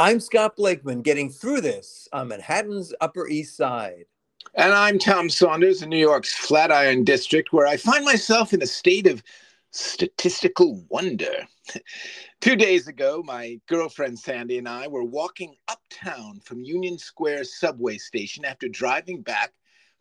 I'm Scott Blakeman getting through this on Manhattan's Upper East Side. And I'm Tom Saunders in New York's Flatiron District, where I find myself in a state of statistical wonder. Two days ago, my girlfriend Sandy and I were walking uptown from Union Square subway station after driving back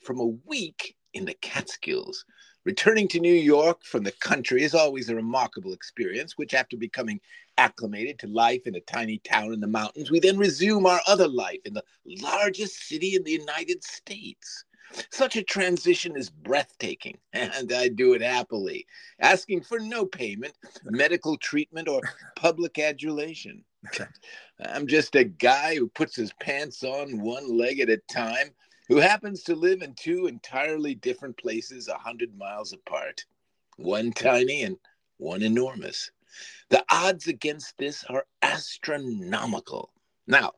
from a week in the Catskills. Returning to New York from the country is always a remarkable experience, which, after becoming acclimated to life in a tiny town in the mountains, we then resume our other life in the largest city in the United States. Such a transition is breathtaking, and I do it happily, asking for no payment, medical treatment, or public adulation. I'm just a guy who puts his pants on one leg at a time who happens to live in two entirely different places a hundred miles apart, one tiny and one enormous. The odds against this are astronomical. Now,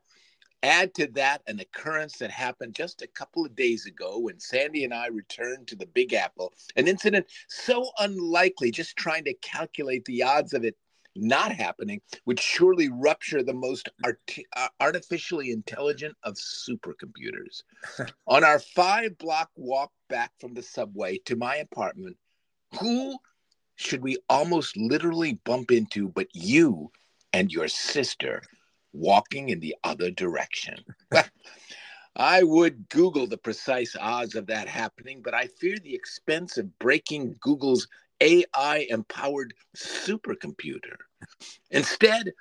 add to that an occurrence that happened just a couple of days ago when Sandy and I returned to the Big Apple, an incident so unlikely, just trying to calculate the odds of it not happening would surely rupture the most art- uh, artificially intelligent of supercomputers. On our five block walk back from the subway to my apartment, who should we almost literally bump into but you and your sister walking in the other direction? I would Google the precise odds of that happening, but I fear the expense of breaking Google's AI empowered supercomputer. Instead,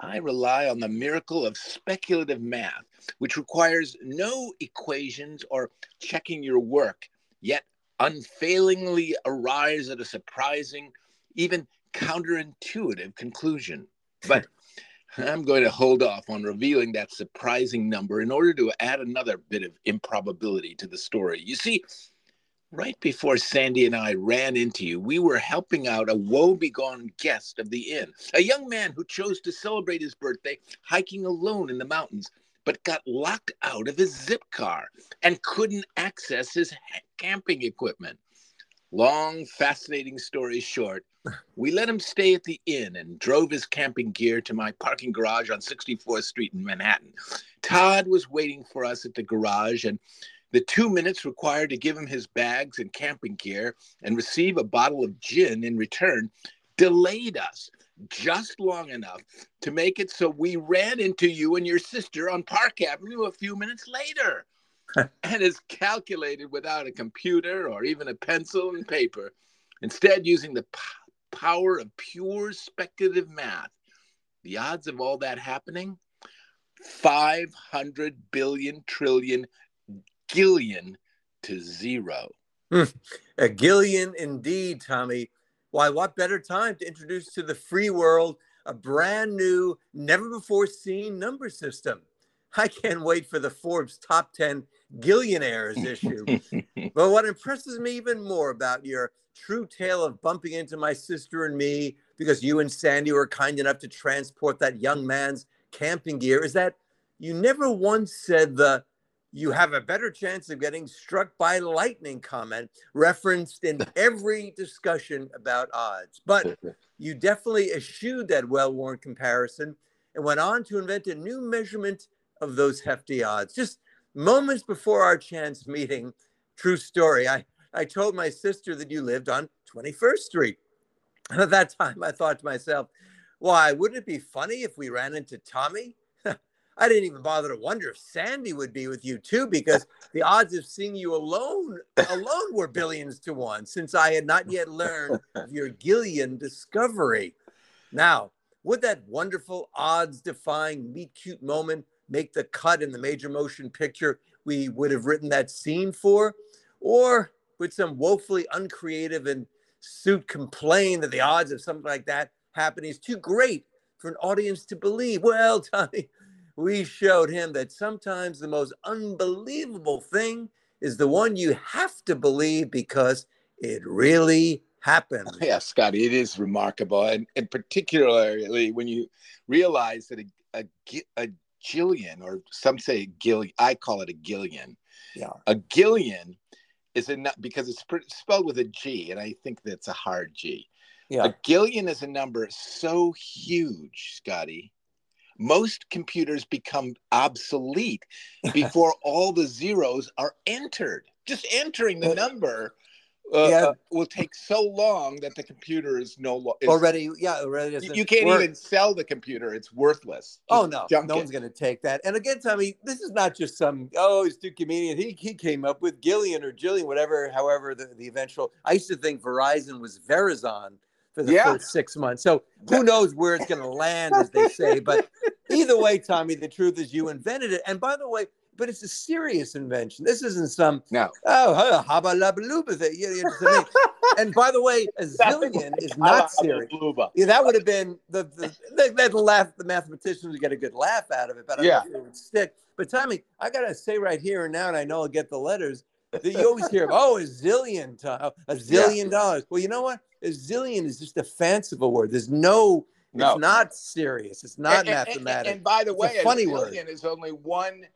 I rely on the miracle of speculative math, which requires no equations or checking your work, yet unfailingly arrives at a surprising, even counterintuitive conclusion. But I'm going to hold off on revealing that surprising number in order to add another bit of improbability to the story. You see, right before Sandy and I ran into you, we were helping out a woebegone guest of the inn, a young man who chose to celebrate his birthday hiking alone in the mountains, but got locked out of his zip car and couldn't access his camping equipment. Long, fascinating story short, we let him stay at the inn and drove his camping gear to my parking garage on 64th Street in Manhattan. Todd was waiting for us at the garage, and the two minutes required to give him his bags and camping gear and receive a bottle of gin in return delayed us just long enough to make it so we ran into you and your sister on Park Avenue a few minutes later. and is calculated without a computer or even a pencil and paper, instead, using the p- power of pure speculative math. The odds of all that happening 500 billion trillion gillion to zero. Hmm. A gillion indeed, Tommy. Why, what better time to introduce to the free world a brand new, never before seen number system? I can't wait for the Forbes top 10 Gillionaires issue. but what impresses me even more about your true tale of bumping into my sister and me because you and Sandy were kind enough to transport that young man's camping gear is that you never once said the you have a better chance of getting struck by lightning comment referenced in every discussion about odds. But you definitely eschewed that well worn comparison and went on to invent a new measurement of those hefty odds. Just moments before our chance meeting, true story, I, I told my sister that you lived on 21st Street. And at that time, I thought to myself, why, wouldn't it be funny if we ran into Tommy? I didn't even bother to wonder if Sandy would be with you too, because the odds of seeing you alone alone were billions to one, since I had not yet learned of your Gillion discovery. Now, would that wonderful odds-defying meet cute moment make the cut in the major motion picture we would have written that scene for? Or would some woefully uncreative and suit complain that the odds of something like that happening is too great for an audience to believe? Well, Tommy, we showed him that sometimes the most unbelievable thing is the one you have to believe because it really happened. Yeah, Scotty, it is remarkable. And, and particularly when you realize that a, a, a Jillian, or some say Gillian, I call it a gillion. Yeah. A gillion is enough because it's spelled with a G, and I think that's a hard G. Yeah. A Gillion is a number so huge, Scotty, most computers become obsolete before all the zeros are entered. Just entering the number uh, yeah. uh, will take so long that the computer is no longer already. Yeah, already. You, you can't work. even sell the computer; it's worthless. Just oh no, no it. one's going to take that. And again, Tommy, this is not just some oh, he's two comedian. He he came up with Gillion or Jillian, whatever. However, the, the eventual. I used to think Verizon was Verizon for the yeah. first six months. So who knows where it's going to land, as they say. But either way, Tommy, the truth is you invented it. And by the way, but it's a serious invention. This isn't some no. Oh, haba labaluba thing. You know, and by the way, a zillion is not serious. Yeah, that would have been the the that laugh. The mathematicians would get a good laugh out of it, but I yeah, it would stick. But Tommy, I gotta say right here and now, and I know I'll get the letters. That you always hear, of, oh, a zillion, to- a zillion yeah. dollars. Well, you know what? A zillion is just a fanciful word. There's no, no. it's not serious. It's not and, mathematics. And, and, by the it's way, a funny a word. is only one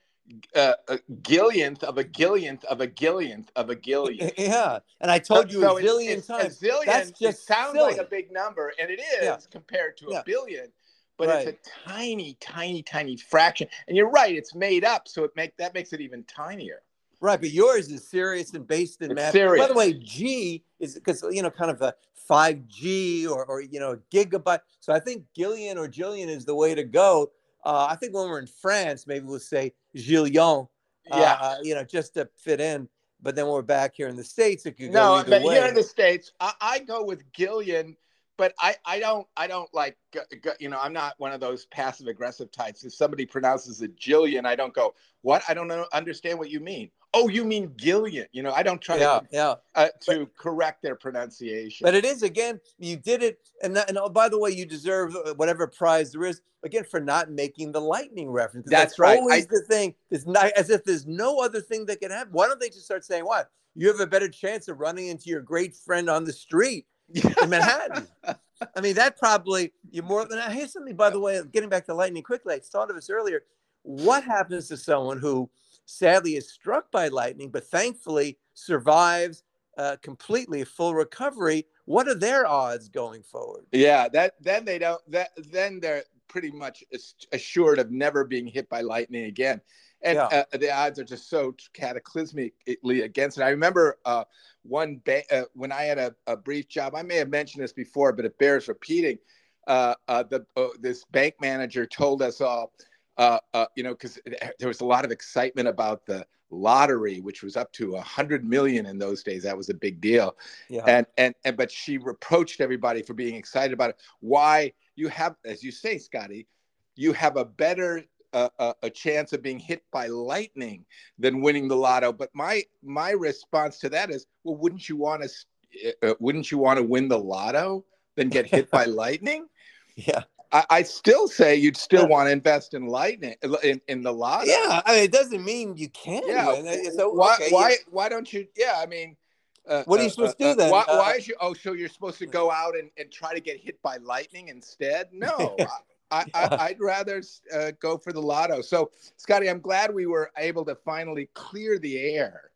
uh, a gillionth of a gillionth of a gillionth of a gillion. Yeah, and I told you so a zillion it's, times. A zillion That's just sounds silly. like a big number, and it is yeah. compared to yeah. a billion. But right. it's a tiny, tiny, tiny fraction. And you're right; it's made up, so it make that makes it even tinier. Right, but yours is serious and based in it's math. Serious. By the way, G is because you know, kind of a five G or or you know, gigabyte. So I think Gillian or Jillian is the way to go. Uh, I think when we're in France, maybe we'll say Gillian, yeah. Uh, you know, just to fit in. But then when we're back here in the States, it could go no, but here in the States, I, I go with Gillian but I, I don't I don't like you know I'm not one of those passive aggressive types. If somebody pronounces it Jillian, I don't go what I don't know, understand what you mean. Oh, you mean Gillian? You know I don't try yeah, to yeah. Uh, to but, correct their pronunciation. But it is again you did it, and that, and oh, by the way, you deserve uh, whatever prize there is again for not making the lightning reference. That's, that's right. Always I, the thing. It's not as if there's no other thing that can happen. Why don't they just start saying what? You have a better chance of running into your great friend on the street in Manhattan. I mean, that probably you more than here's something. By the way, getting back to lightning quickly, I thought of this earlier. What happens to someone who sadly is struck by lightning, but thankfully survives uh, completely full recovery? What are their odds going forward? Yeah, that then they don't. That then they're pretty much assured of never being hit by lightning again and yeah. uh, the odds are just so cataclysmically against it. I remember uh, one ba- uh, when I had a, a, brief job. I may have mentioned this before, but it bears repeating. Uh, uh, the uh, this bank manager told us all, Uh, uh, you know, because there was a lot of excitement about the lottery, which was up to a hundred million in those days. That was a big deal. Yeah. And, and and but she reproached everybody for being excited about it. Why you have, as you say, Scotty, you have a better a, a, chance of being hit by lightning than winning the lotto. But my my response to that is, well, wouldn't you want to uh, wouldn't you want to win the lotto than get hit by lightning? Yeah. I, I, still say you'd still want to invest in lightning in, in the lotto. Yeah, I mean, it doesn't mean you can't. Yeah. So, why okay, why why don't you? Yeah, I mean, uh, what are you uh, supposed uh, to do then? Why, why, is you? Oh, so you're supposed to go out and, and try to get hit by lightning instead? No, I, I, would rather uh, go for the lotto. So, Scotty, I'm glad we were able to finally clear the air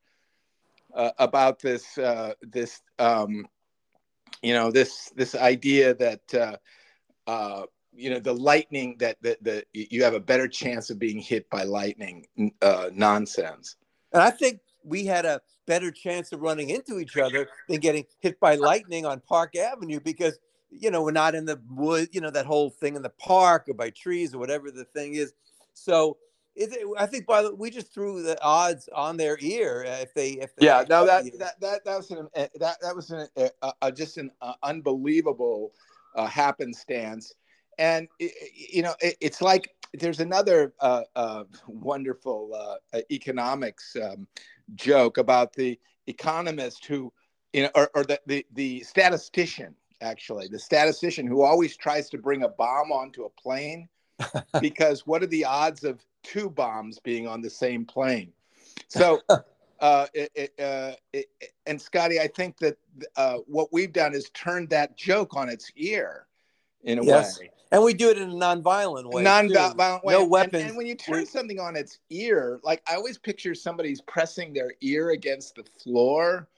uh, about this. Uh, this, um, you know, this this idea that uh, uh, you know the lightning that the, the you have a better chance of being hit by lightning uh, nonsense. And I think we had a better chance of running into each other than getting hit by lightning on Park Avenue because you know, we're not in the wood, you know, that whole thing in the park or by trees or whatever the thing is. So it, I think by the we just threw the odds on their ear uh, if they if they yeah no that, that that that was an uh, that that was an, uh, uh, just an uh, unbelievable uh, happenstance and you know it, it's like there's another wonderful economics um, joke about the economist who you know or, or the, the the statistician actually, the statistician who always tries to bring a bomb onto a plane because what are the odds of two bombs being on the same plane? So, uh, it, it, uh, it, and Scotty, I think that uh, what we've done is turned that joke on its ear in a yes. way. And we do it in a nonviolent way. Nonviolent way. No weapons. And, and, when you turn something on its ear, like I always picture somebody's pressing their ear against the floor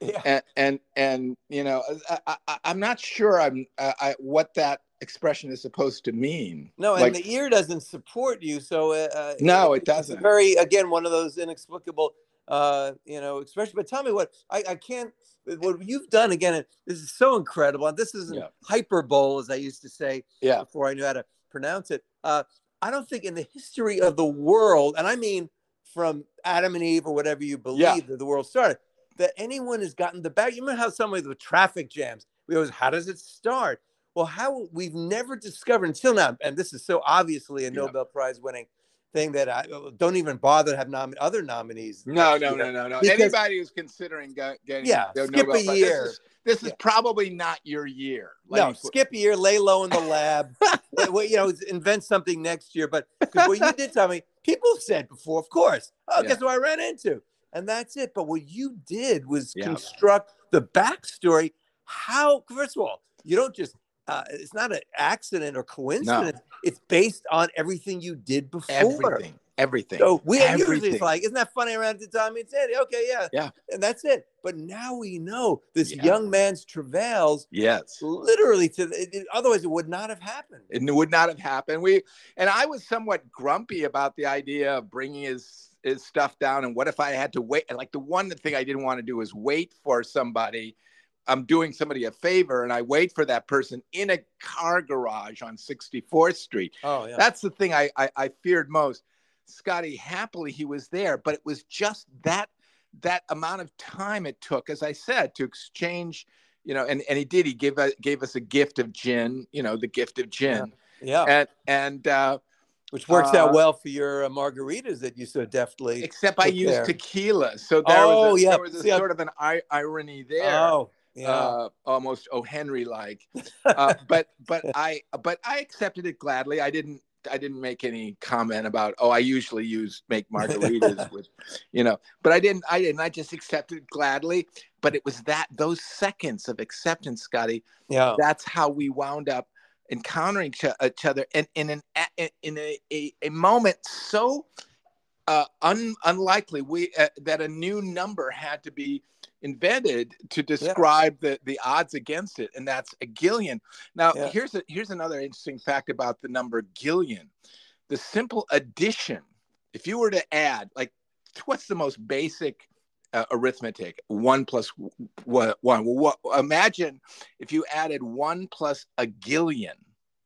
yeah. and, and and you know I, am not sure i'm I, what that expression is supposed to mean. No, and like, the ear doesn't support you, so uh, uh no, it, it doesn't. It's very again one of those inexplicable, uh, you know, expression. But tell me what I, I can't. What you've done again, this is so incredible. And this isn't yeah. hyperbole, as I used to say yeah. before I knew how to pronounce it. Uh, I don't think in the history of the world, and I mean from Adam and Eve or whatever you believe yeah. that the world started, that anyone has gotten the back. You remember how some with traffic jams, we always, how does it start? Well, how we've never discovered until now, and this is so obviously a Nobel. Prize winning thing that I don't even bother to have nom- other nominees. No, no, no, no, no. Because, Anybody who's considering getting yeah, skip a year. This is, this is yeah. probably not your year. no, skip a year, lay low in the lab. you know, invent something next year. But what you did tell me, people said before, of course. Oh, yeah. guess what I ran into? And that's it. But what you did was yeah. construct the backstory. How, first of all, you don't just uh, it's not an accident or coincidence. No. It's based on everything you did before. Everything. Everything. So we everything. usually like, isn't that funny around the time it's Sandy? Okay, yeah. Yeah. And that's it. But now we know this yeah. young man's travails. Yes. Literally to it, it, otherwise it would not have happened. It would not have happened. We and I was somewhat grumpy about the idea of bringing his his stuff down and what if I had to wait and like the one thing I didn't want to do was wait for somebody I'm doing somebody a favor and I wait for that person in a car garage on 64th Street. Oh, yeah. That's the thing I, I, I feared most. Scotty, happily he was there, but it was just that that amount of time it took, as I said, to exchange, you know, and, and he did. He gave us gave us a gift of gin, you know, the gift of gin. Yeah. yeah. And and uh, which works uh, out well for your uh, margaritas that you so deftly. Except I used there. tequila, so there oh, was a, yeah. there was a See, sort of an I- irony there. Oh, yeah. uh, almost O. Henry like. Uh, but but I but I accepted it gladly. I didn't I didn't make any comment about oh I usually use make margaritas with you know but I didn't I didn't I just accepted it gladly. But it was that those seconds of acceptance, Scotty. Yeah, that's how we wound up encountering each other and in an in a, a, a moment so uh, un, unlikely we uh, that a new number had to be invented to describe yeah. the, the odds against it, and that's a gillion. Now, yeah. here's a, here's another interesting fact about the number gillion. The simple addition, if you were to add, like, what's the most basic uh, arithmetic? One plus one. one. Well, what, imagine if you added one plus a gillion,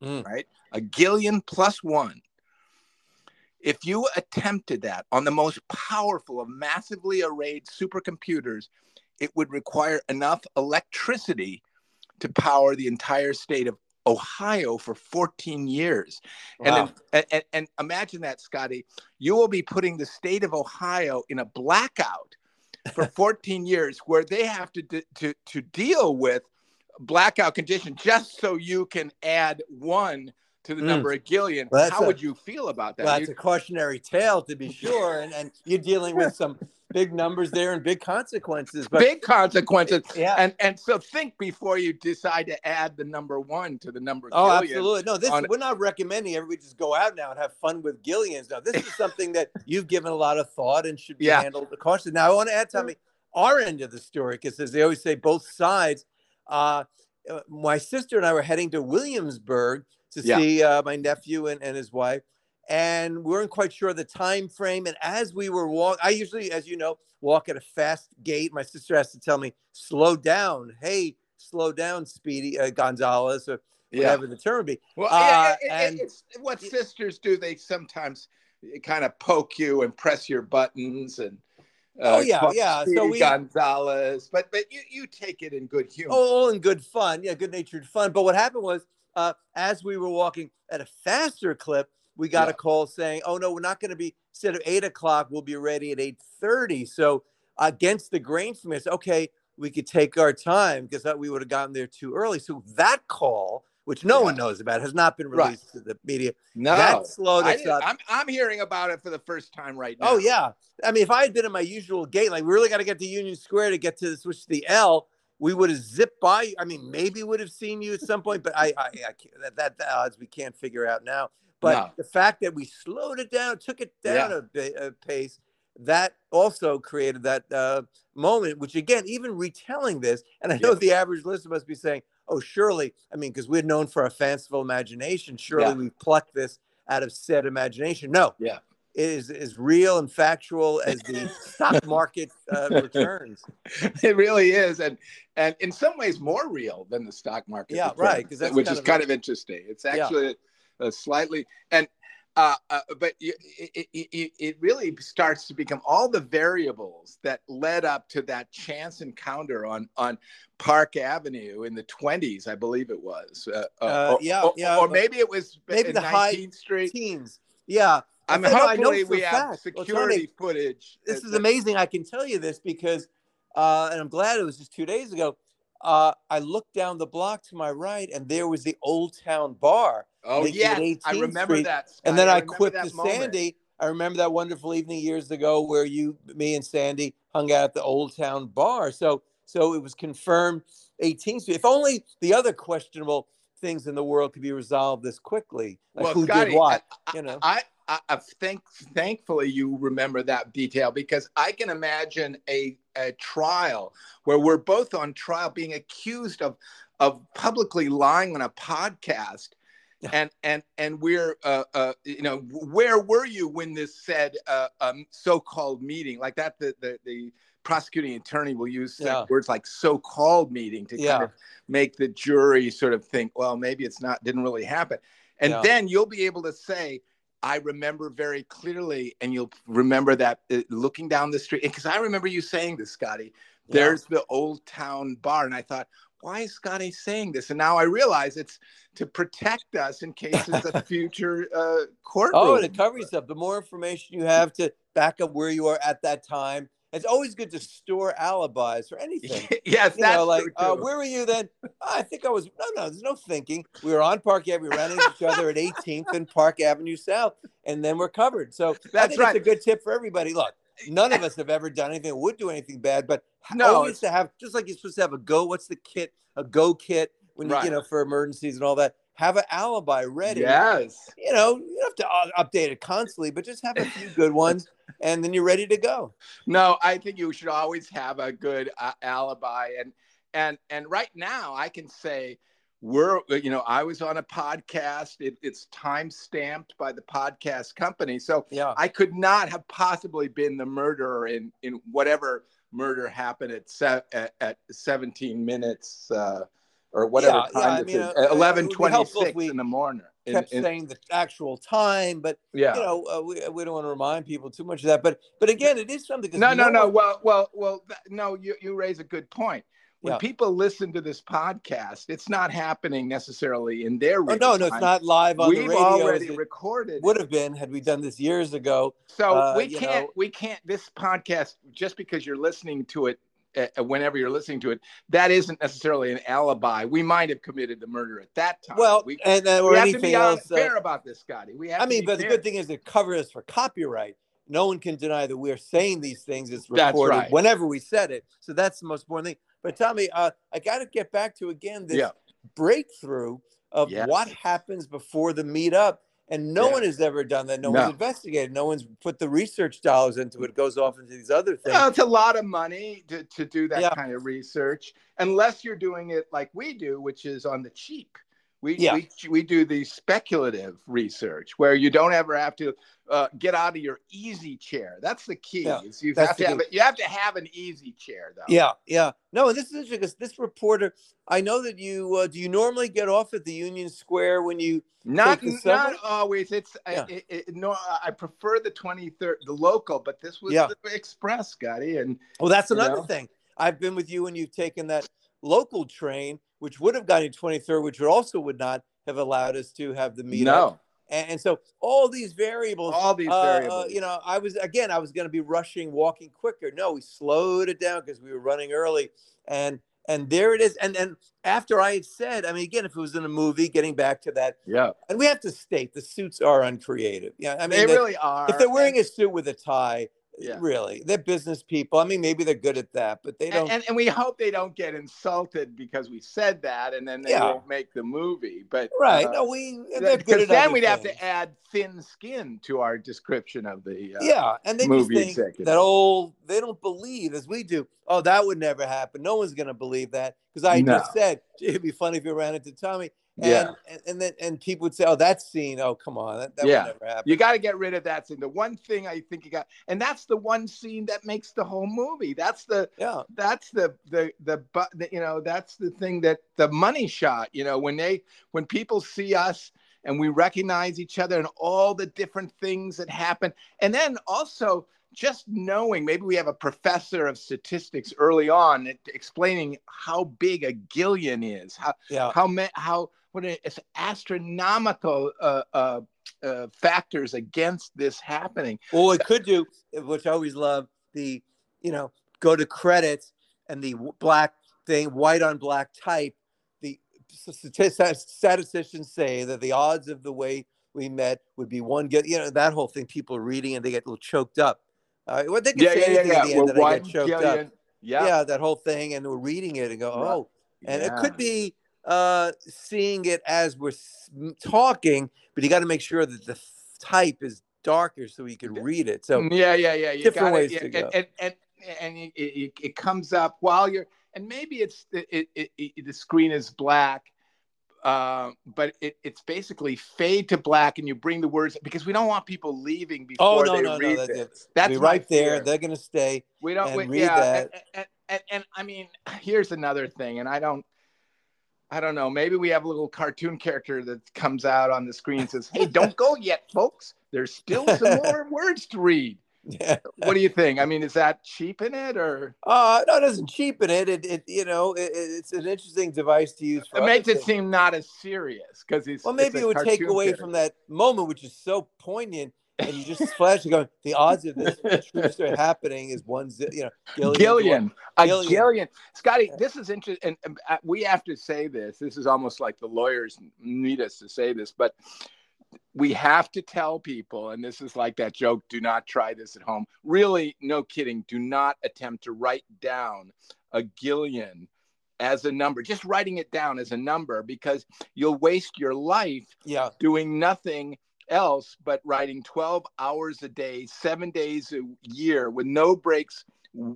mm. right? A gillion plus one. If you attempted that on the most powerful of massively arrayed supercomputers, it would require enough electricity to power the entire state of Ohio for 14 years. Wow. And, and, and imagine that, Scotty. You will be putting the state of Ohio in a blackout for 14 years where they have to, to, to deal with blackout conditions just so you can add one to the mm. number of Gillion. Well, How a, would you feel about that? Well, that's you, a cautionary tale to be sure. and, and you're dealing with some big numbers there and big consequences. But big consequences. Yeah. And and so think before you decide to add the number one to the number. Oh, absolutely. No, this on, we're not recommending everybody just go out now and have fun with Gillions. Now, this is something that you've given a lot of thought and should be yeah. handled with caution. Now, I want to add, Tommy, our end of the story, because as they always say, both sides. Uh, my sister and I were heading to Williamsburg to yeah. see uh, my nephew and, and his wife and we weren't quite sure the time frame. And as we were walking, I usually, as you know, walk at a fast gait. My sister has to tell me, slow down. Hey, slow down, Speedy uh, Gonzalez, or whatever yeah. the term be. Well, uh, it, it, and it's what sisters do. They sometimes kind of poke you and press your buttons and. Uh, oh yeah, yeah. Speedy so we Gonzalez, but but you you take it in good humor. Oh, in good fun, yeah, good natured fun. But what happened was, uh, as we were walking at a faster clip, we got yeah. a call saying, "Oh no, we're not going to be instead of eight o'clock. We'll be ready at eight 30. So against the grain from us, okay, we could take our time because we would have gotten there too early. So that call, which no yeah. one knows about, has not been released right. to the media. No, that slowed us up. I'm, I'm hearing about it for the first time right oh, now. Oh yeah, I mean, if I had been in my usual gate, like we really got to get to Union Square to get to the switch to the L, we would have zipped by. I mean, maybe would have seen you at some point, but I, I, I that, that the odds we can't figure out now. But no. the fact that we slowed it down, took it down yeah. a, bit, a pace, that also created that uh, moment. Which again, even retelling this, and I know yeah. the average listener must be saying, oh, surely, I mean, because we're known for our fanciful imagination, surely Yeah. we plucked this out of said imagination. No, Yeah. Is as real and factual as the stock market uh, returns. It really is, and and in some ways more real than the stock market. Yeah, right, 'cause that's which kind is of kind of interesting. It's Yeah. actually a slightly and. Uh, uh, but you, it, it, it, really starts to become all the variables that led up to that chance encounter on on Park Avenue in the 20s, I believe it was. Uh, Uh, or, yeah, or, yeah, or maybe it was maybe in the high Street. Teens, yeah. I mean, I I know hopefully we have fact. Well, security Tony, footage. this is that- amazing. I can tell you this because, uh, and I'm glad it was just two days ago. Uh, I looked down the block to my right, and there was the Old Town Bar. Oh yeah, I remember Street. that. and then. I, quipped that to moment. Sandy. I remember that wonderful evening years ago where you, me, and Sandy hung out at the Old Town Bar. So, so it was confirmed 18th Street. If only the other questionable things in the world could be resolved this quickly, like well, who Scotty, did what. I, you know. I, I, I thank, thankfully you remember that detail because I can imagine a, a trial where we're both on trial being accused of of publicly lying on a podcast. And and and we're uh, uh, you know where were you when this said uh, um, so-called meeting like that the the, the prosecuting attorney will use Yeah. words like so-called meeting to Yeah. kind of make the jury sort of think well maybe it's not didn't really happen and Yeah. then you'll be able to say i remember very clearly and you'll remember that uh, looking down the street because i remember you saying this scotty Yeah. there's the old town bar and i thought why is scotty saying this and now i realize it's to protect us in case there's a future uh, courtroom Oh, and it covers stuff. The more information you have to back up where you are at that time, it's always good to store alibis for anything. yes You that's know, like, uh, where were you then? I think I was. No, no, there's no thinking. We were on Park Avenue. We ran into each other at 18th and Park Avenue South, and then we're covered. So That's right. it's a good tip for everybody. Look, none of us have ever done anything would do anything bad, but No, always to have, just like you're supposed to have a go. What's the kit? A go kit when you, Right. you know, for emergencies and all that. Have an alibi ready yes you know, you don't have to update it constantly, but just have a few good ones, and then you're ready to go. No, I think you should always have a good uh, alibi, and and and right now I can say we're you know I was on a podcast. It, it's time stamped by the podcast company, so Yeah, I could not have possibly been the murderer in in whatever murder happened at se- at, at 17 minutes uh, or whatever Yeah, yeah, time I it mean, is, uh, it would be 11 26 we in the morning. Kept in- saying the actual time, but yeah. you know, uh, we, we don't want to remind people too much of that. But but again, it is something. no, no, no. one- Well, well, well. th- No, you you raise a good point. When Yeah. people listen to this podcast, it's not happening necessarily in their. Oh, no, no, it's not live on We've the radio. already as it recorded. would have been had we done this years ago. so uh, we can't. know- we can't. This podcast, just because you're listening to it, whenever you're listening to it, that isn't necessarily an alibi. We might have committed the murder at that time. Well, we, and uh, or we have to be else. uh, fair about this, Scotty. We have. I mean, but the good thing is it covers us for copyright. No one can deny that we're saying these things. It's recorded right. whenever we said it. So that's the most important thing. But Tommy, uh, I got to get back to again this Yeah. breakthrough of Yes. what happens before the meetup. And no Yeah. one has ever done that. No, No. one's investigated. No one's put the research dollars into it. It goes off into these other things. Well, it's a lot of money to, to do that Yeah. kind of research, unless you're doing it like we do, which is on the cheap. We, Yeah. we, we do the speculative research where you don't ever have to uh, get out of your easy chair. That's the key. Yeah, you have to have it. You have to have an easy chair, though. Yeah, yeah. No, this is interesting because this reporter, I know that you uh, do you normally get off at the Union Square when you Not not always. It's Yeah. I, it, it, no. I prefer the twenty third, the local, but this was Yeah. the express, Scotty, and Well, that's another know? thing. I've been with you when you've taken that local train, which would have gotten you 23rd, which would also would not have allowed us to have the meetup. no, And, and so all these variables. all these uh, uh, variables. you know, I was again, I was going to be rushing, walking quicker. No, we slowed it down because we were running early, and and there it is. And and after I had said, I mean, again, if it was in a movie, getting back to that, yeah, and we have to state the suits are uncreative. Yeah, I mean, they the- really are. if they're wearing and- a suit with a tie, Yeah. Really, they're business people. I mean, maybe they're good at that, but they don't. And, and, we hope they don't get insulted because we said that, and then they Yeah. won't make the movie. But right? uh, no, we. They're good because then we'd have to add thin skin to our description of the. Uh, yeah, and they just movie think executive. that old. They don't believe as we do. Oh, that would never happen. No one's going to believe that because I No. just said it'd be funny if you ran into Tommy. And, Yeah. and and then and people would say, "Oh, that scene. Oh, come on, that, that Yeah. would never happen." You got to get rid of that scene. The one thing I think you got, and that's the one scene that makes the whole movie. That's the yeah, that's the the the but the, you know that's the thing that the money shot. You know when they when people see us and we recognize each other and all the different things that happen, and then also just knowing maybe we have a professor of statistics early on explaining how big a gillion is, how yeah. how how what it's astronomical uh, uh, uh, factors against this happening. Well, it could do, which I always love, the you know go to credits and the black thing, white on black type. The statisticians say that the odds of the way we met would be one get. You know that whole thing. People are reading and they get a little choked up. Uh, well, they can say anything at the end Well, that I get choked up. Yeah. Yeah. that whole thing, and we're reading it and go, oh, and it could be uh, seeing it as we're talking, but you got to make sure that the type is darker so you can read it. So yeah, yeah, yeah. You different gotta- ways yeah, to and, go. And and and it, it, it comes up while you're, and maybe it's it, it, it, the screen is black, uh, but it, it's basically fade to black, and you bring the words because we don't want people leaving Oh before no they no no! read That, this. that's That's be my right there. They're gonna stay. We don't and we, read yeah, that. And, and, and, and I mean, here's another thing, and I don't. I don't know. Maybe we have a little cartoon character that comes out on the screen and says, "Hey, don't go yet, folks. There's still some more words to read." Yeah. What do you think? I mean, is that cheapen it or Uh, no, it doesn't cheapen it. It, it you know, it, it- it's an interesting device to use. For it makes it seem not as serious because he's. Well, maybe it would take away from that moment, which is so poignant, and you just flash and go, the odds of this true story happening is one, you know, Gillion. Gillion, a Gillion. Gillion. Scotty, this is interesting, and and, uh, we have to say this. This is almost like the lawyers need us to say this, but we have to tell people, and this is like that joke: "Do not try this at home." Really, no kidding. Do not attempt to write down a Gillion as a number. Just writing it down as a number because you'll waste your life Yeah, doing nothing else but writing 12 hours a day, seven days a year with no breaks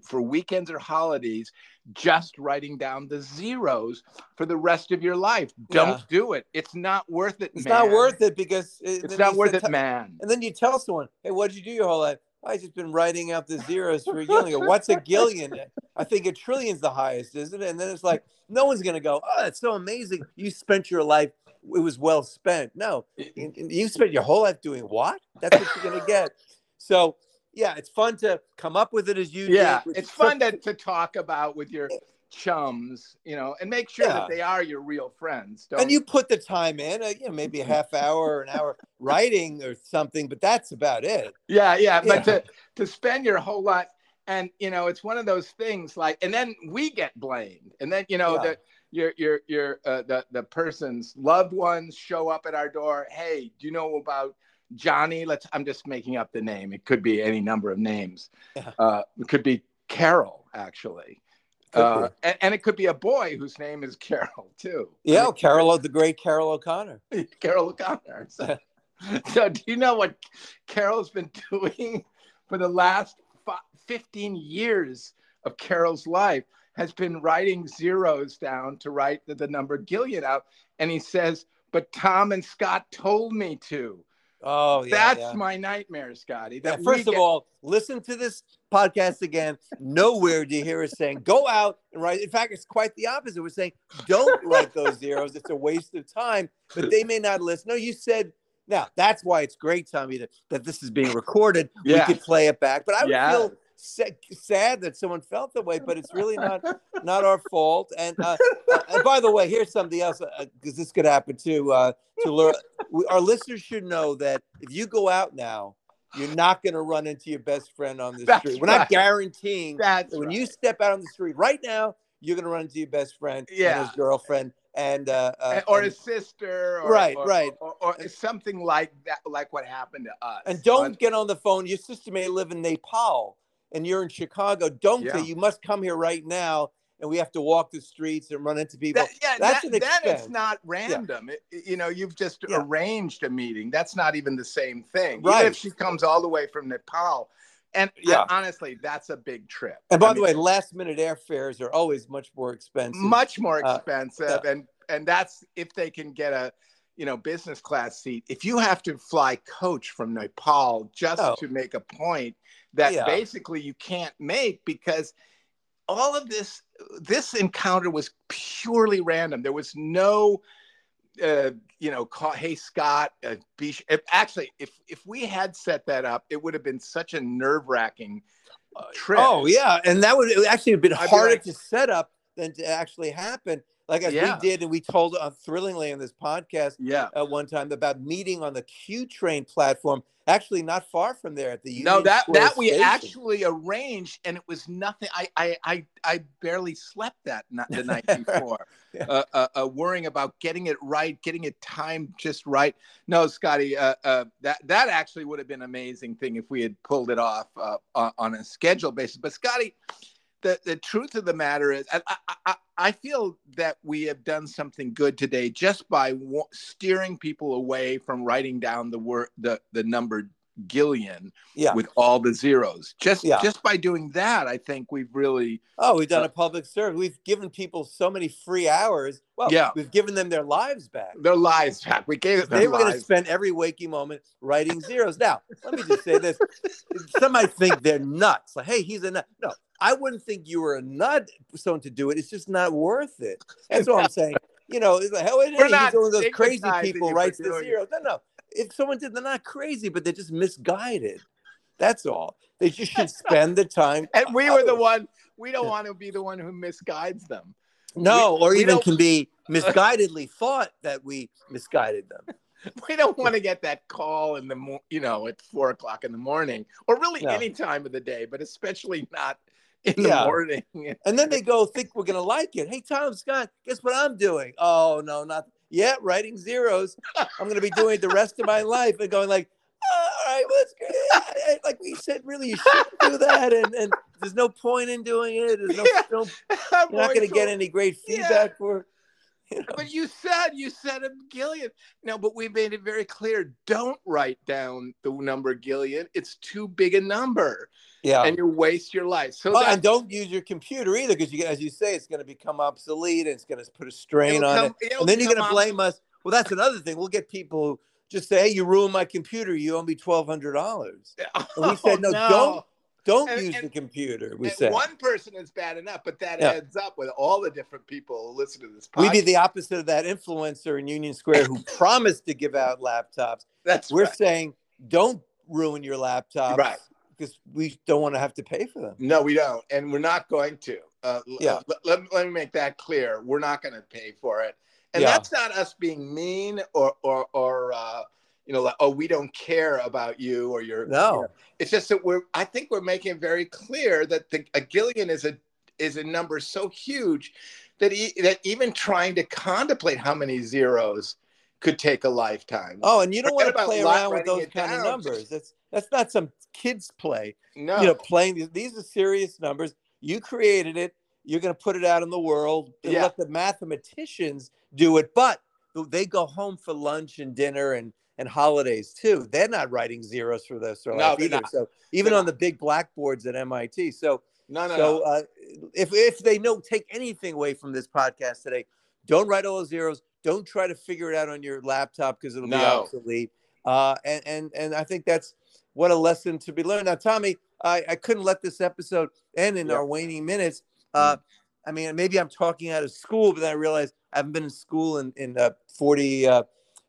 for weekends or holidays, just writing down the zeros for the rest of your life. Don't Yeah. do it. It's not worth it. it's man. not worth it because it, It's not worth it, man. And then you tell someone, "Hey, what'd you do your whole life?" I just been writing out the zeros for a gillion. What's a gillion? I think a trillion's the highest, isn't it? And then it's like no one's gonna go, "Oh, that's so amazing! You spent your life; it was well spent." No, you you spent your whole life doing what? That's what you're gonna get. So yeah, it's fun to come up with it as you Yeah, which it's fun to, to talk about with your chums, you know, and make sure Yeah. that they are your real friends. Don't, and you put the time in, uh, you know, maybe a half hour or an hour writing or something, but that's about it. Yeah, yeah, but to to spend your whole life and you know, it's one of those things like and then we get blamed. And then you know Yeah. that your your your uh, the the person's loved ones show up at our door, "Hey, do you know about Johnny? Let's I'm just making up the name. It could be any number of names. Uh it could be Carol actually. Uh, and, and it could be a boy whose name is Carol too. Yeah, Carol, the great Carroll O'Connor. Carroll O'Connor. So, so do you know what Carol's been doing for the last fi- 15 years of Carol's life? Has been writing zeros down to write the, the number Gillion out. And he says, but Tom and Scott told me to. Oh, yeah. That's yeah. my nightmare, Scotty. Yeah, first of all, listen to this podcast again. Nowhere do you hear us saying, go out and write. In fact, it's quite the opposite. We're saying, don't write those zeros. It's a waste of time, but they may not listen. No, you said, now that's why it's great, Tommy, that, that this is being recorded. Yeah. We could play it back, but I would feel sad that someone felt that way, but it's really not not our fault. And, uh, uh, and by the way, here's something else because this could happen too. Uh, to we, our listeners should know that if you go out now, you're not going to run into your best friend on the That's street. We're not guaranteeing That's that when right. you step out on the street right now, you're going to run into your best friend, Yeah. and his girlfriend, and uh, uh, or and, his sister, or, Right, or- right. or, or something like that, like what happened to us. and don't On- get on the phone. Your sister may live in Nepal, and you're in Chicago. Don't Yeah. you must come here right now, and we have to walk the streets and run into people. that, yeah, That's that, an then it's not random. It- it- you know, you've just Yeah. arranged a meeting. That's not even the same thing. Right. Even if she comes all the way from Nepal, and Yeah. and honestly, that's a big trip. And by I the mean, way, last minute airfares are always much more expensive. much more Uh, expensive, and and that's if they can get a you know business class seat. If you have to fly coach from Nepal just Oh. to make a point that Yeah. basically you can't make because all of this this encounter was purely random. There was no uh, you know, call, hey Scott, uh, be, if, actually, if if we had set that up, it would have been such a nerve wracking trip. Oh yeah, and that would it actually have been I'd be harder like- to set up than to actually happen. Like as Yeah. we did, and we told uh, thrillingly on this podcast yeah. at one time about meeting on the Q Train platform, actually not far from there at the Union No, that Square that we station. actually arranged, and it was nothing. I I I, I barely slept that night, the night before, Yeah. uh, uh, uh, worrying about getting it right, getting it timed just right. No, Scotty, uh, uh, that that actually would have been an amazing thing if we had pulled it off uh, on a schedule basis. But Scotty, the the truth of the matter is, I, I, I, feel that we have done something good today just by wa- steering people away from writing down the word the the number Gillion yeah. with all the zeros. Just Yeah. just by doing that, I think we've really Oh, we've done Uh, a public service. We've given people so many free hours. Well, Yeah. we've given them their lives back. their lives back. We gave it They were going to spend every waking moment writing zeros. Now, let me just say this: some might think they're nuts. Like, hey, he's a nut. No, I wouldn't think you were a nut someone to do it. It's just not worth it. That's all I'm saying. You know, it's like, oh, hey, We're he's one of those crazy people writes the it. zeros. No, no. If someone did, they're not crazy, but they're just misguided. That's all. They just should spend the time. and we were the one. We don't want to be the one who misguides them. No, we- or we even don't- can be misguidedly thought that we misguided them. We don't want to get that call in the mo- you know at four o'clock in the morning, or really No. any time of the day, but especially not in the Yeah. morning. And then they go think we're gonna like it. Hey, Tom Scott, guess what I'm doing? Oh no, not yeah, writing zeros. I'm gonna be doing it the rest of my life and going like, "Oh, all right, well, that's great. Like we said, really, you shouldn't do that, and and there's no point in doing it. There's no, Yeah. no you're not going gonna get any great Yeah. feedback for. You know. But you said you said a Gillion. No, but we made it very clear. Don't write down the number Gillion. It's too big a number, Yeah. and you waste your life. So that and don't use your computer either, because you, as you say, it's going to become obsolete and it's going to put a strain on come- it. And then you're going to blame us. Well, that's another thing. We'll get people who just say, "Hey, you ruined my computer. You owe me twelve hundred dollars." And we said, Oh, no, don't Don't And- use and- the computer. We said one person is bad enough, but that Yeah. adds up with all the different people who listen to this podcast. we'd be the opposite of that influencer in Union Square who promised to give out laptops. That's We're right. saying, don't ruin your laptop, Right. Because we don't want to have to pay for them. No, we don't, and we're not going to. Uh, l- Yeah. Let, let, let me make that clear. We're not going to pay for it, and Yeah. that's not us being mean or or or uh, you know, like, oh, we don't care about you or your. No. you know. It's just that we're. I think we're making it very clear that the a Gillion is a is a number so huge that e that even trying to contemplate how many zeros could take a lifetime. Oh, and you don't Forget want to play around with those kind of numbers. That's that's not some kids play. no, You know, playing these, these are serious numbers. You created it. You're going to put it out in the world and Yeah. let the mathematicians do it. But they go home for lunch and dinner and and holidays too. They're not writing zeros for those throw no, either. Not. So even on the big blackboards at MIT. So no, no. So no. Uh, if if they know take anything away from this podcast today, don't write all the zeros. Don't try to figure it out on your laptop because it'll no. be obsolete. Uh, and and and I think that's what a lesson to be learned. Now, Tommy, I, I couldn't let this episode end in yeah. our waning minutes. Uh, mm. I mean, maybe I'm talking out of school, but then I realize I haven't been in school in in uh, 40 uh,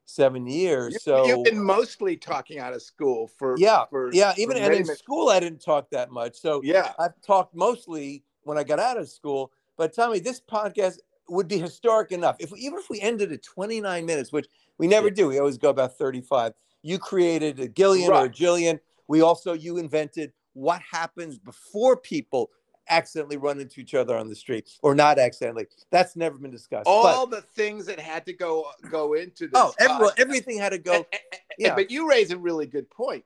seven years. So you've been mostly talking out of school for yeah, for, yeah. Even and in school, I didn't talk that much. So yeah, I've talked mostly when I got out of school. But Tommy, this podcast would be historic enough if even if we ended at 29 minutes, which we never yeah. do. We always go about 35. You created a Gillion right. or a Jillian. We also you invented what happens before people accidentally run into each other on the street or not accidentally. That's never been discussed. All but, the things that had to go go into this. oh, everyone, everything had to go. And- and- and- yeah. But you raise a really good point.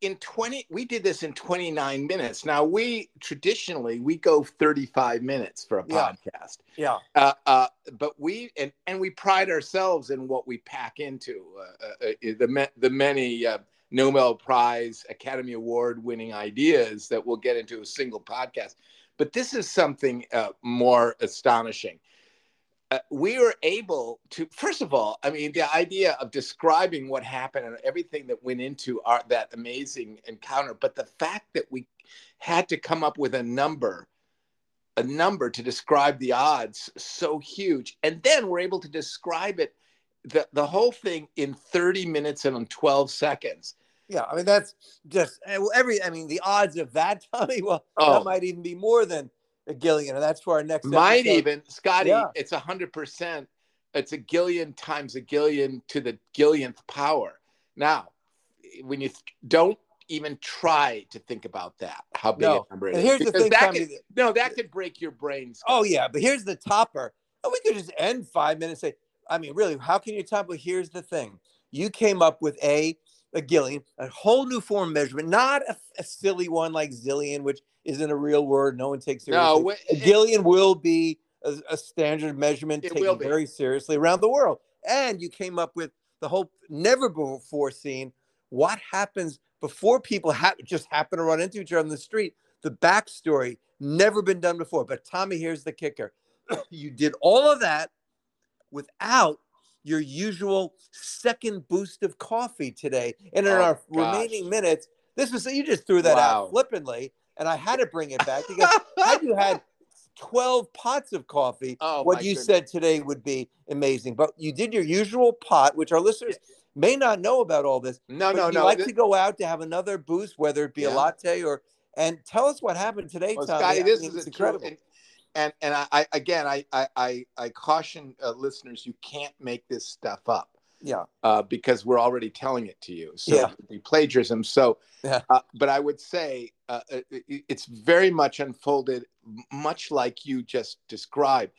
In 20, we did this in 29 minutes. Now we traditionally we go 35 minutes for a Yeah. podcast. Yeah, Uh, uh, but we and, and we pride ourselves in what we pack into uh, uh, uh, the the many uh, Nobel Prize, Academy Award winning ideas that we'll get into a single podcast. But this is something uh, more astonishing. Uh, we were able to, first of all, I mean, the idea of describing what happened and everything that went into our, that amazing encounter, but the fact that we had to come up with a number a number to describe the odds so huge and then we're able to describe it the, the whole thing in 30 minutes and in 12 seconds yeah. I mean, that's just eh, and every. I mean, the odds of that, Tommy. Well, Oh. that might even be more than a Gillion, and that's for our next. might episode. even scotty Yeah. it's a hundred percent it's a gillion times a gillion to the gillionth power now when you th- don't even try to think about that how big No. a number it And is, here's the thing, that Tommy. could, no that could break your brains. Oh yeah, but here's the topper. And we could just end five minutes. Say, I mean, really, how can you top? But here's the thing: you came up with a a Gillion, a whole new form of measurement, not a, a silly one like zillion, which isn't a real word. No one takes seriously. no wait, a Gillion will be a, a standard measurement taken very seriously around the world. And you came up with the whole never before seen what happens before people ha- just happen to run into each other on the street. The backstory never been done before. But Tommy, here's the kicker: you did all of that without your usual second boost of coffee today. And in Oh, our gosh. remaining minutes, this was you just threw that Wow. out flippantly, and I had to bring it back because had you had 12 pots of coffee, Oh, what you goodness. said today would be amazing. But you did your usual pot, which our listeners may not know about all this. no no you no like th- to go out to have another boost, whether it be a latte or and tell us what happened today, Well, Tommy. Scotty, I this mean, is incredible. and and, and I, I again I I I, caution uh, listeners you can't make this stuff up yeah, uh, because we're already telling it to you. So Yeah. it plagiarism. So, Yeah. uh, but I would say uh, it, it- it's very much unfolded, much like you just described.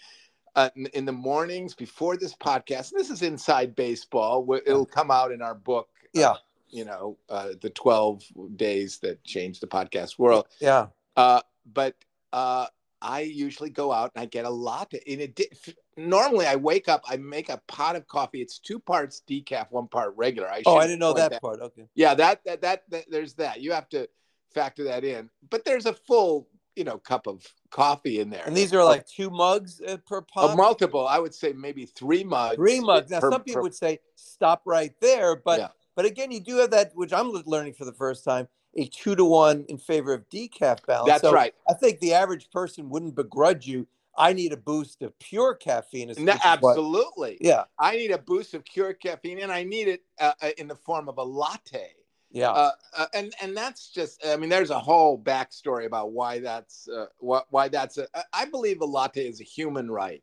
Uh, in, in the mornings before this podcast, this is inside baseball. It'll come out in our book. uh, Yeah. you know, uh, the twelve days that changed the podcast world. yeah, Uh, but uh, I usually go out and I get a latte. In a di- normally, I wake up, I make a pot of coffee. It's two parts decaf, one part regular. I oh, I didn't know point that, part. Okay. Yeah, that, that that that there's that. You have to factor that in. But there's a full, you know, cup of coffee in there. And these are like two mugs uh, per a multiple. I would say maybe three mugs. Three mugs. Now, per- some people per- would say stop right there, but Yeah. but again, you do have that, which I'm learning for the first time, a two to one in favor of decaf balance. That's So right. I think the average person wouldn't begrudge you. I need a boost of pure caffeine. No, is what- absolutely. yeah, I need a boost of pure caffeine, and I need it uh, uh, in the form of a latte. yeah. uh, uh, and and that's just i mean there's a whole backstory about why that's uh, why, why that's a i believe a latte is a human right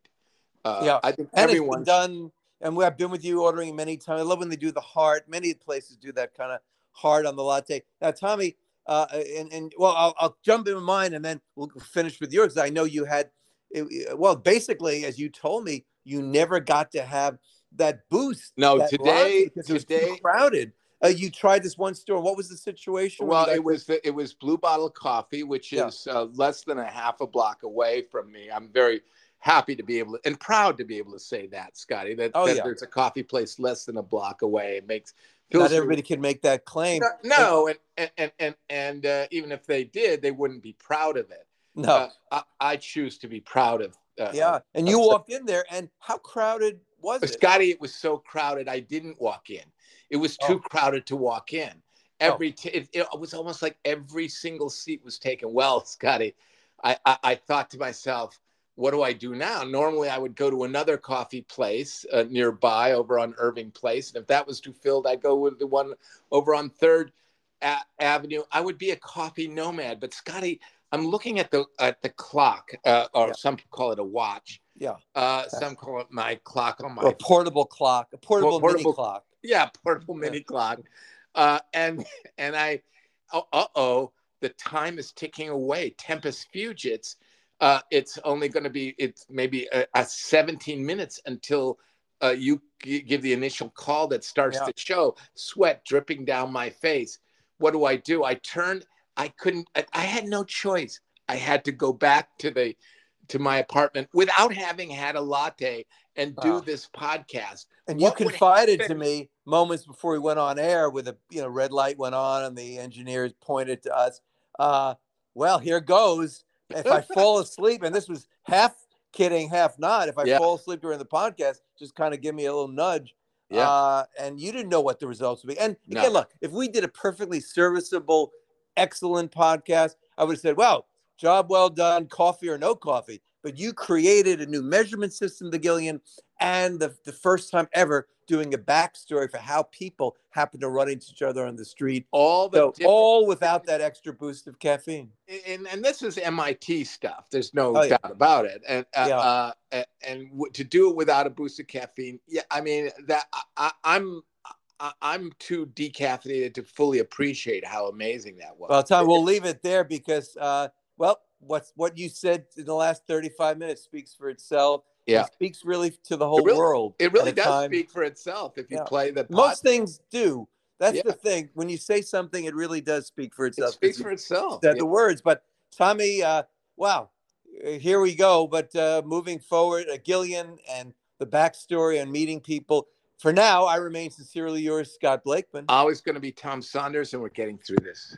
uh, Yeah. i think and everyone done. And we- I've been with you ordering many times. I love when they do the heart. Many places do that kind of heart on the latte. Now, Tommy, uh, and and well, I'll, I'll jump in mine, and then we'll finish with yours. I know you had, it- well, basically, as you told me, you never got to have that boost. No, that today- latte because it was today- crowded. Uh, you tried this one store. What was the situation? well it was the, it was blue bottle coffee which Yeah. is uh, less than a half a block away from me i'm very happy to be able to and proud to be able to say that scotty that, Oh, that yeah. there's a coffee place less than a block away it makes Not everybody can make that claim. no, and and and and, and uh, even if they did they wouldn't be proud of it No. uh, I, I choose to be proud of. Uh, yeah. And you walked in there, and how crowded was it? Scotty, it was so crowded. I didn't walk in. It was too Oh. crowded to walk in. Every t- it, it was almost like every single seat was taken. Well, Scotty, I, I, I thought to myself, what do I do now? Normally, I would go to another coffee place uh, nearby over on Irving Place, and if that was too filled, I'd go with the one over on Third A- Avenue. I would be a coffee nomad. But Scotty, I'm looking at the at the clock, uh, or Yeah. some call it a watch. Yeah. Uh, some call it my clock on my Or a portable clock, a portable, portable- mini clock. yeah portable Yeah. mini clock uh and and i oh uh-oh the time is ticking away tempest fugits Uh, it's only going to be it's maybe a, a 17 minutes until uh, you g- give the initial call that starts Yeah. the show. Sweat dripping down my face. What do I do? I turned. I couldn't. I, I had no choice. I had to go back to the to my apartment without having had a latte and do Wow. this podcast. And you What would confided to me moments before we went on air with a you know red light went on and the engineers pointed to us. Uh, well, here goes. If I fall asleep, and this was half kidding, half not. If I Yeah. fall asleep during the podcast, just kind of give me a little nudge. Yeah. Uh, and you didn't know what the results would be. And No. again, look, if we did a perfectly serviceable, excellent podcast, I would have said, well, job well done, coffee or no coffee. But you created a new measurement system, the Gillion, and the, the first time ever doing a backstory for how people happen to run into each other on the street. all the So all without that extra boost of caffeine. and and this is MIT stuff. There's no Oh, yeah. doubt about it. And uh, Yeah. uh, and to do it without a boost of caffeine, yeah, I mean that I, I'm I'm too decaffeinated to fully appreciate how amazing that was. Well, Tom, we'll leave it there because, uh, well, what's what you said in the last 35 minutes speaks for itself. Yeah. It speaks really to the whole really- world. it really does time- speak for itself if you Yeah. play the pod, Most things do. That's Yeah. the thing. When you say something, it really does speak for itself. it speaks for itself. said Yeah. the words. But Tommy, uh, wow, here we go. But uh, moving forward, uh, Gillion and the backstory and meeting people. For now, I remain sincerely yours, Scott Blakeman. Always going to be Tom Saunders, and we're getting through this.